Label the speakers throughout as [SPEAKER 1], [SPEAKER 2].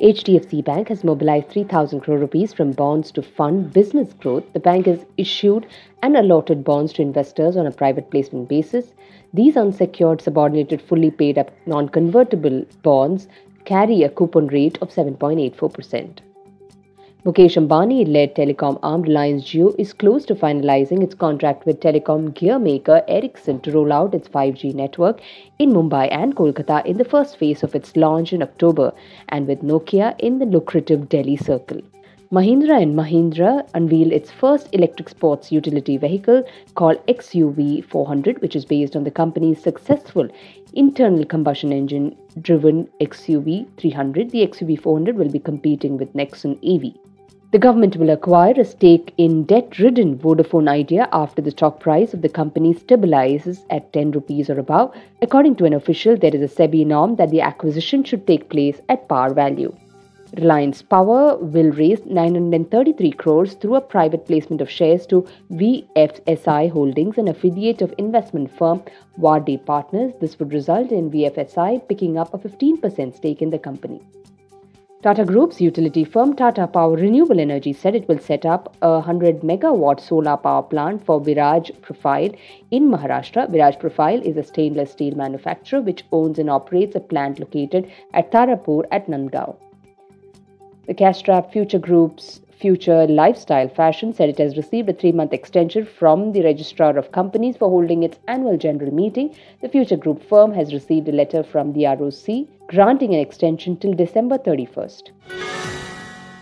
[SPEAKER 1] HDFC Bank has mobilized 3,000 crore rupees from bonds to fund business growth. The bank has issued and allotted bonds to investors on a private placement basis. These unsecured, subordinated, fully paid up non convertible bonds carry a coupon rate of 7.84%. Mukesh Ambani led telecom arm Reliance Jio is close to finalizing its contract with telecom gear maker Ericsson to roll out its 5G network in Mumbai and Kolkata in the first phase of its launch in October and with Nokia in the lucrative Delhi circle. Mahindra and Mahindra unveiled its first electric sports utility vehicle called XUV 400, which is based on the company's successful internal combustion engine driven XUV 300. The XUV 400 will be competing with Nexon EV. The government will acquire a stake in debt ridden Vodafone Idea after the stock price of the company stabilizes at 10 rupees or above. According to an official, there is a SEBI norm that the acquisition should take place at par value. Reliance Power will raise 933 crores through a private placement of shares to VFSI Holdings, an affiliate of investment firm Varde Partners. This would result in VFSI picking up a 15% stake in the company. Tata Group's utility firm Tata Power Renewable Energy said it will set up a 100 megawatt solar power plant for Viraj Profile in Maharashtra. Viraj Profile is a stainless steel manufacturer which owns and operates a plant located at Tarapur at Nandgaon. The Castrap Future Group's Future Lifestyle Fashion said it has received a three month extension from the Registrar of Companies for holding its annual general meeting. The Future Group firm has received a letter from the ROC granting an extension till December 31st.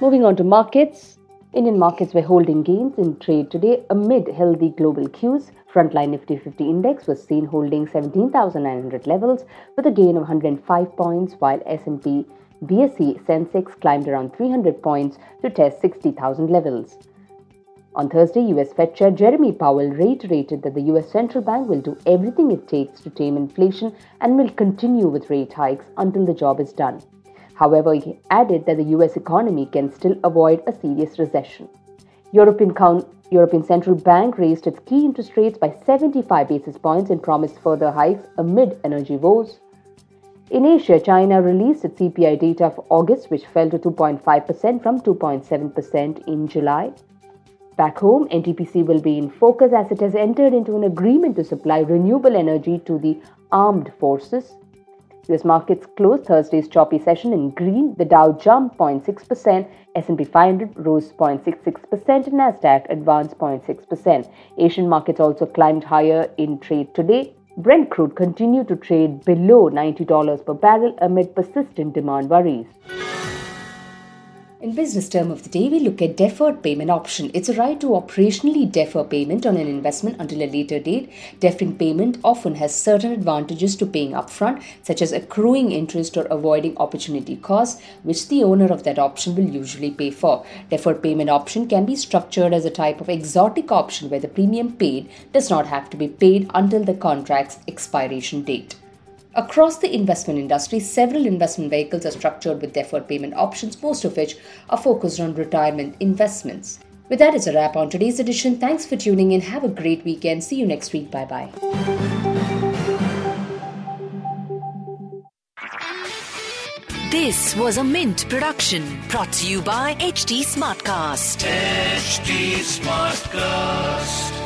[SPEAKER 1] Moving on to markets. Indian markets were holding gains in trade today amid healthy global cues. Frontline Nifty 50 index was seen holding 17,900 levels with a gain of 105 points, while S&P BSE Sensex climbed around 300 points to test 60,000 levels. On Thursday, US Fed Chair Jerome Powell reiterated that the US central bank will do everything it takes to tame inflation and will continue with rate hikes until the job is done. However, he added that the US economy can still avoid a serious recession. European, Count- European Central Bank raised its key interest rates by 75 basis points and promised further hikes amid energy woes. In Asia, China released its CPI data for August, which fell to 2.5% from 2.7% in July. Back home, NTPC will be in focus as it has entered into an agreement to supply renewable energy to the armed forces. US markets closed Thursday's choppy session in green. The Dow jumped 0.6%, S&P 500 rose 0.66%, and Nasdaq advanced 0.6%. Asian markets also climbed higher in trade today. Brent crude continued to trade below $90 per barrel amid persistent demand worries. In business term of the day, we look at deferred payment option. It's a right to operationally defer payment on an investment until a later date. Deferring payment often has certain advantages to paying upfront, such as accruing interest or avoiding opportunity costs, which the owner of that option will usually pay for. Deferred payment option can be structured as a type of exotic option where the premium paid does not have to be paid until the contract's expiration date. Across the investment industry, several investment vehicles are structured with deferred payment options, most of which are focused on retirement investments. With that, it's a wrap on today's edition. Thanks for tuning in. Have a great weekend. See you next week. Bye bye.
[SPEAKER 2] This was a Mint production brought to you by HT Smartcast.
[SPEAKER 3] HT Smartcast.